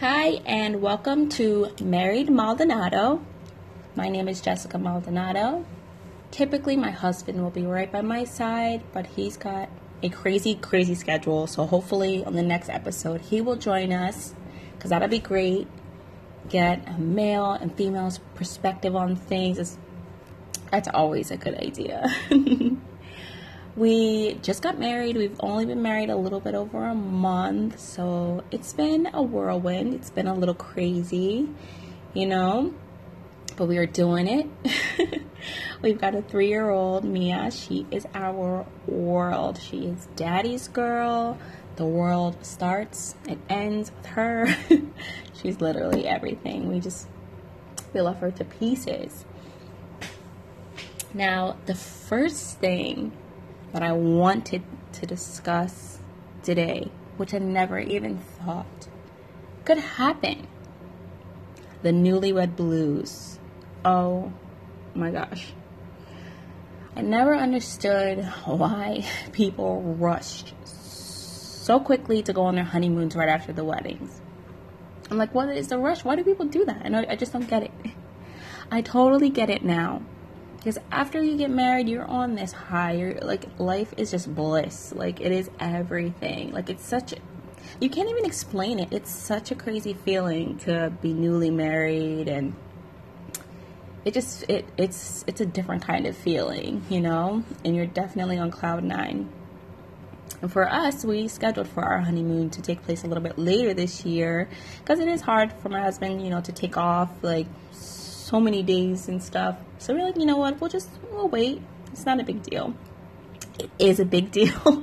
Hi, and welcome to Married Maldonado. My name is Jessica Maldonado. Typically, my husband will be right by my side, but he's got a crazy, crazy schedule. So, hopefully, on the next episode, he will join us because that'll be great. Get a male and female's perspective on things. It's, that's always a good idea. we just got married. We've only been married a little bit over a month. So, it's been a whirlwind. It's been a little crazy, you know but we are doing it. We've got a three year old, Mia. She is our world. She is daddy's girl. The world starts and ends with her. She's literally everything. We just, we love her to pieces. Now, the first thing that I wanted to discuss today, which I never even thought could happen the newlywed blues. Oh my gosh. I never understood why people rushed so quickly to go on their honeymoons right after the weddings. I'm like, what is the rush? Why do people do that? And I, I just don't get it. I totally get it now. Because after you get married, you're on this high. You're, like, life is just bliss. Like, it is everything. Like, it's such. You can't even explain it. It's such a crazy feeling to be newly married and it just it it's it's a different kind of feeling, you know, and you're definitely on cloud nine. And for us, we scheduled for our honeymoon to take place a little bit later this year because it is hard for my husband, you know, to take off like so many days and stuff. So we're like, you know what, we'll just we'll wait. It's not a big deal. It is a big deal.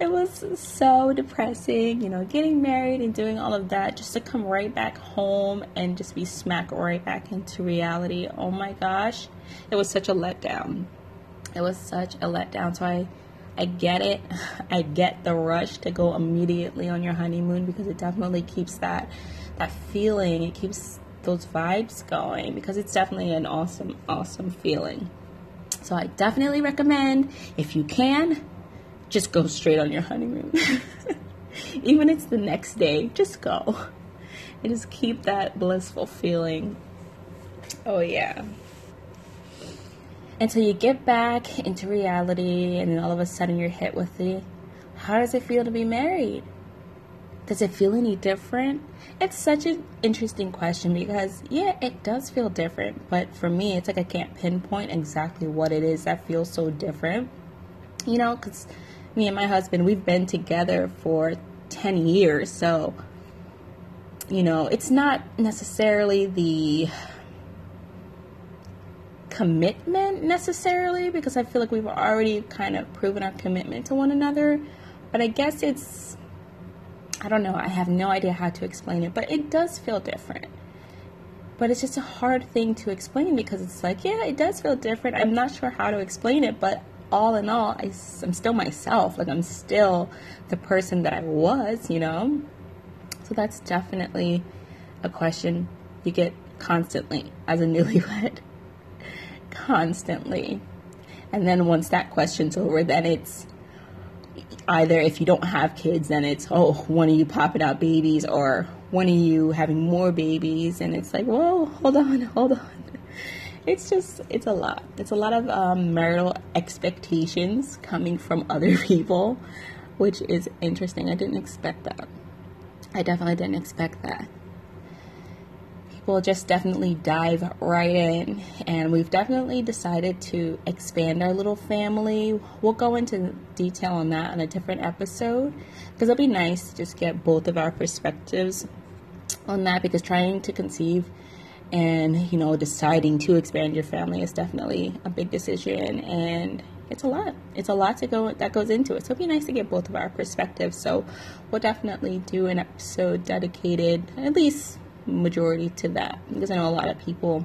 it was so depressing, you know, getting married and doing all of that just to come right back home and just be smacked right back into reality. Oh my gosh. It was such a letdown. It was such a letdown. So I I get it. I get the rush to go immediately on your honeymoon because it definitely keeps that that feeling. It keeps those vibes going because it's definitely an awesome awesome feeling. So I definitely recommend if you can just go straight on your honeymoon. Even if it's the next day, just go. And just keep that blissful feeling. Oh, yeah. Until you get back into reality, and then all of a sudden you're hit with the how does it feel to be married? Does it feel any different? It's such an interesting question because, yeah, it does feel different. But for me, it's like I can't pinpoint exactly what it is that feels so different. You know, because me and my husband, we've been together for 10 years. So, you know, it's not necessarily the commitment necessarily because I feel like we've already kind of proven our commitment to one another. But I guess it's, I don't know, I have no idea how to explain it, but it does feel different. But it's just a hard thing to explain because it's like, yeah, it does feel different. I'm not sure how to explain it, but all in all, I, I'm still myself. Like, I'm still the person that I was, you know? So, that's definitely a question you get constantly as a newlywed. constantly. And then once that question's over, then it's either if you don't have kids, then it's, oh, when are you popping out babies? Or when are you having more babies? And it's like, whoa, hold on, hold on it's just it's a lot it's a lot of um, marital expectations coming from other people which is interesting i didn't expect that i definitely didn't expect that people just definitely dive right in. And we've definitely decided to expand our little family. We'll go into detail on that on a different episode because it'll be nice to just get both of our perspectives on that because trying to conceive and you know deciding to expand your family is definitely a big decision and it's a lot. It's a lot to go that goes into it. So it'd be nice to get both of our perspectives. So we'll definitely do an episode dedicated at least majority to that because i know a lot of people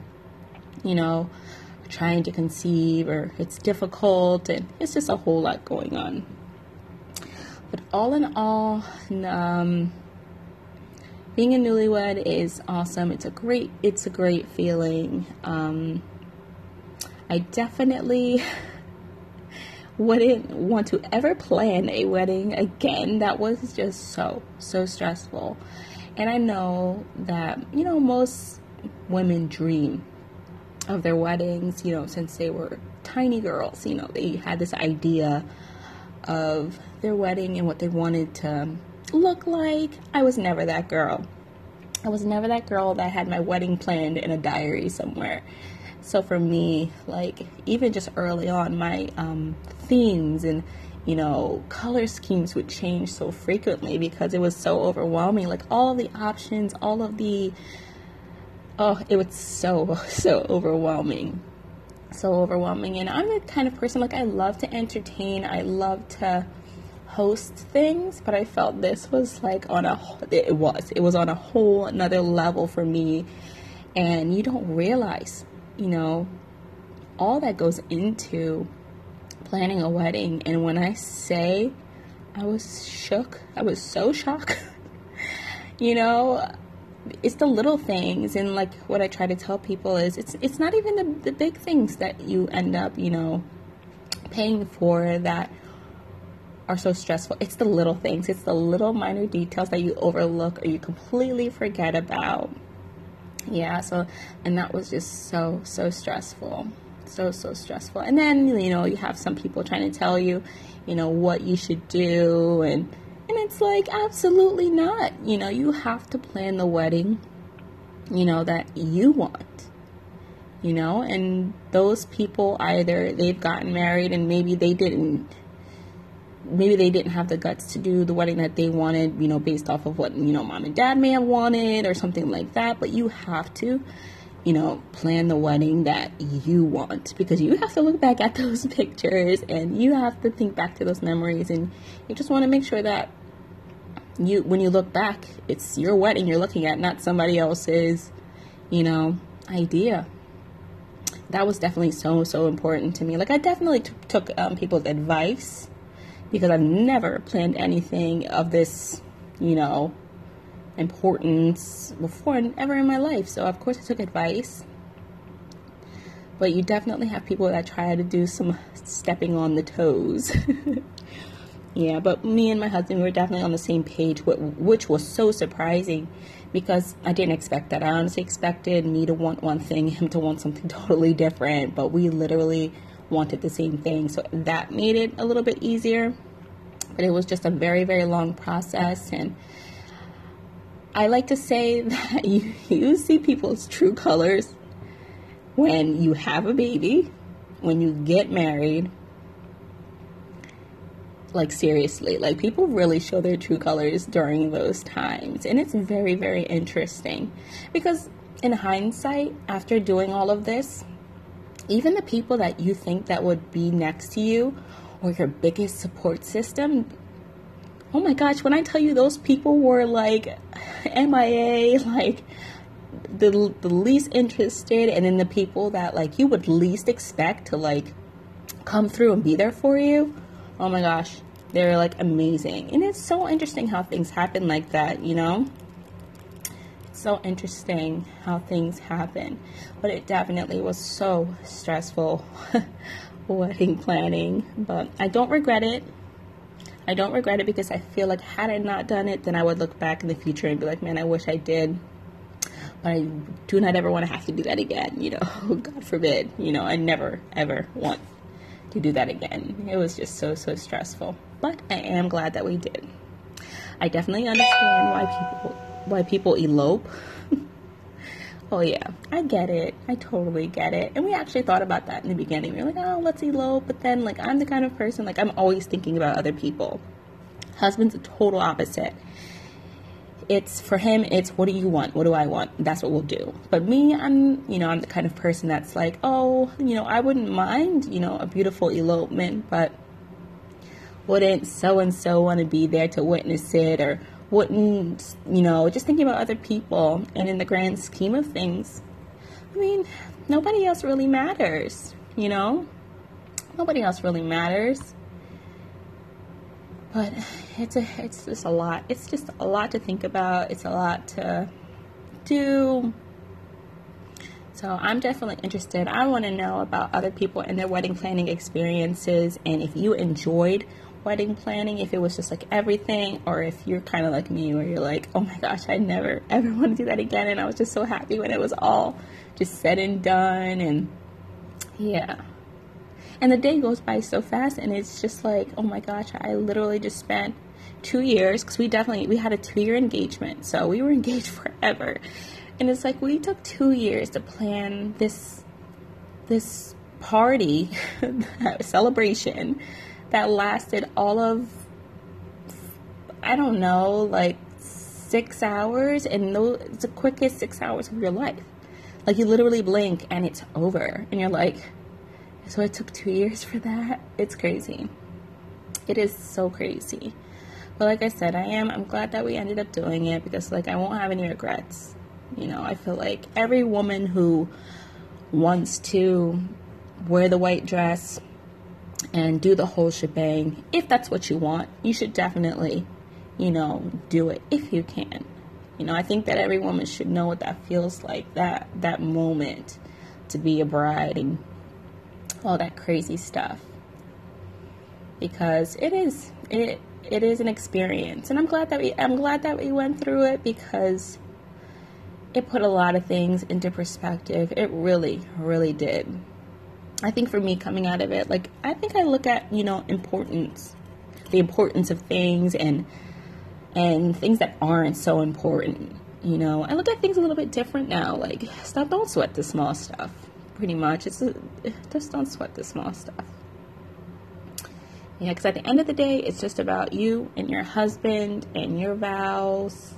you know are trying to conceive or it's difficult and it's just a whole lot going on but all in all um, being a newlywed is awesome. It's a great it's a great feeling. Um, I definitely wouldn't want to ever plan a wedding again. That was just so so stressful. And I know that, you know, most women dream of their weddings, you know, since they were tiny girls, you know, they had this idea of their wedding and what they wanted to look like. I was never that girl. I was never that girl that had my wedding planned in a diary somewhere. So for me, like even just early on, my um, themes and you know color schemes would change so frequently because it was so overwhelming. Like all the options, all of the oh, it was so so overwhelming, so overwhelming. And I'm the kind of person like I love to entertain. I love to host things, but I felt this was like on a it was it was on a whole another level for me, and you don't realize, you know, all that goes into planning a wedding. And when I say I was shook, I was so shocked. you know, it's the little things and like what I try to tell people is it's it's not even the, the big things that you end up, you know, paying for that are so stressful. It's the little things, it's the little minor details that you overlook or you completely forget about. Yeah, so, and that was just so, so stressful. So, so stressful. And then, you know, you have some people trying to tell you, you know, what you should do. And, and it's like, absolutely not. You know, you have to plan the wedding, you know, that you want you know and those people either they've gotten married and maybe they didn't maybe they didn't have the guts to do the wedding that they wanted, you know, based off of what, you know, mom and dad may have wanted or something like that. But you have to, you know, plan the wedding that you want. Because you have to look back at those pictures and you have to think back to those memories and you just want to make sure that you, when you look back, it's your wedding you're looking at, not somebody else's, you know, idea. That was definitely so so important to me. Like i definitely t- took um, people's advice because I've never planned anything of this, you know, importance before and ever in my life. So, of course, I took advice. But you definitely have people that try to do some stepping on the toes. yeah, but me and my husband were definitely on the same page, which was so surprising because I didn't expect that. I honestly expected me to want one thing, him to want something totally different, but we literally wanted the same thing. So that made it a little bit easier. But it was just a very, very long process. And I like to say that you, you see people's true colors when you have a baby, when you get married. Like, seriously, like people really show their true colors during those times. And it's very, very interesting because, in hindsight, after doing all of this, even the people that you think that would be next to you or your biggest support system oh my gosh when i tell you those people were like MIA like the, the least interested and then the people that like you would least expect to like come through and be there for you oh my gosh they're like amazing and it's so interesting how things happen like that you know so interesting how things happen. But it definitely was so stressful wedding planning. But I don't regret it. I don't regret it because I feel like had I not done it, then I would look back in the future and be like, man, I wish I did. But I do not ever want to have to do that again. You know, God forbid. You know, I never, ever want to do that again. It was just so, so stressful. But I am glad that we did. I definitely understand why people why people elope. Oh yeah, I get it. I totally get it. And we actually thought about that in the beginning. We were like, oh, let's elope. But then, like, I'm the kind of person like I'm always thinking about other people. Husband's a total opposite. It's for him. It's what do you want? What do I want? That's what we'll do. But me, I'm you know I'm the kind of person that's like, oh, you know, I wouldn't mind you know a beautiful elopement, but wouldn't so and so want to be there to witness it or wouldn't, you know, just thinking about other people and in the grand scheme of things, I mean, nobody else really matters, you know? Nobody else really matters. But it's a it's just a lot. It's just a lot to think about. It's a lot to do. So I'm definitely interested. I want to know about other people and their wedding planning experiences and if you enjoyed wedding planning, if it was just like everything, or if you're kind of like me, where you're like, oh my gosh, I never ever want to do that again. And I was just so happy when it was all just said and done. And yeah. And the day goes by so fast, and it's just like, oh my gosh, I literally just spent two years because we definitely we had a two year engagement, so we were engaged forever. And it's like we took two years to plan this this party celebration that lasted all of I don't know, like six hours, and it's the quickest six hours of your life. Like you literally blink and it's over, and you're like, so it took two years for that. It's crazy. It is so crazy. But like I said, I am. I'm glad that we ended up doing it because like I won't have any regrets. You know, I feel like every woman who wants to wear the white dress and do the whole shebang. If that's what you want, you should definitely, you know, do it if you can. You know, I think that every woman should know what that feels like that that moment to be a bride and all that crazy stuff. Because it is it it is an experience and I'm glad that we I'm glad that we went through it because it put a lot of things into perspective. It really, really did. I think for me coming out of it, like I think I look at, you know, importance, the importance of things and and things that aren't so important. You know, I look at things a little bit different now. Like, stop, don't sweat the small stuff. Pretty much, it's a, just don't sweat the small stuff. Yeah, because at the end of the day, it's just about you and your husband and your vows,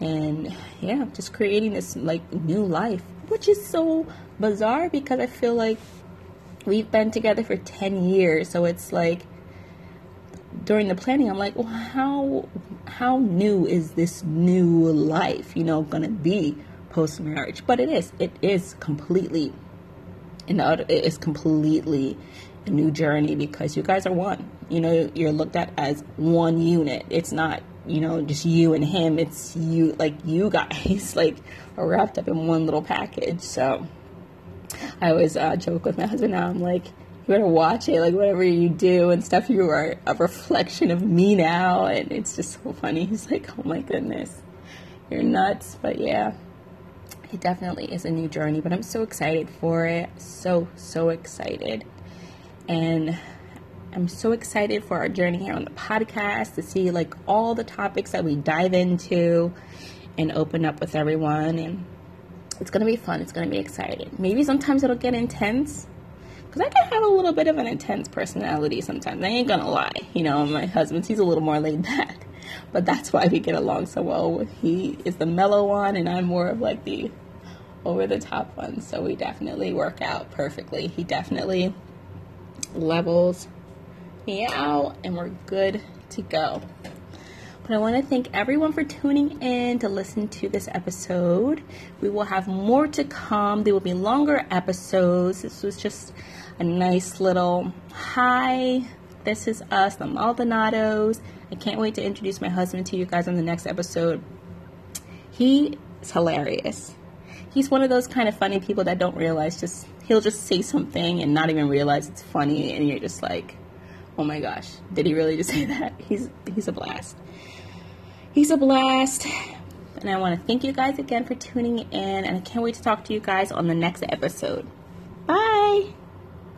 and yeah, just creating this like new life, which is so bizarre because I feel like we've been together for 10 years. So it's like during the planning, I'm like, well, how how new is this new life, you know, gonna be post marriage? But it is. It is completely, know, it is completely a new journey because you guys are one. You know, you're looked at as one unit. It's not, you know, just you and him. It's you, like you guys, like are wrapped up in one little package. So I always uh, joke with my husband now. I'm like, you better watch it. Like whatever you do and stuff, you are a reflection of me now, and it's just so funny. He's like, oh my goodness, you're nuts. But yeah, it definitely is a new journey. But I'm so excited for it. So so excited, and I'm so excited for our journey here on the podcast to see like all the topics that we dive into and open up with everyone and it's gonna be fun. It's gonna be exciting. Maybe sometimes it'll get intense because I can have a little bit of an intense personality sometimes. I ain't gonna lie. You know, my husband, he's a little more laid back, but that's why we get along so well. He is the mellow one, and I'm more of like the over the top one. So we definitely work out perfectly. He definitely levels out, and we're good to go. But I want to thank everyone for tuning in to listen to this episode. We will have more to come. There will be longer episodes. This was just a nice little hi. This is us, the Maldonados. I can't wait to introduce my husband to you guys on the next episode. He is hilarious. He's one of those kind of funny people that don't realize just he'll just say something and not even realize it's funny and you're just like, "Oh my gosh, did he really just say that?" He's he's a blast he's a blast. And I want to thank you guys again for tuning in. And I can't wait to talk to you guys on the next episode. Bye.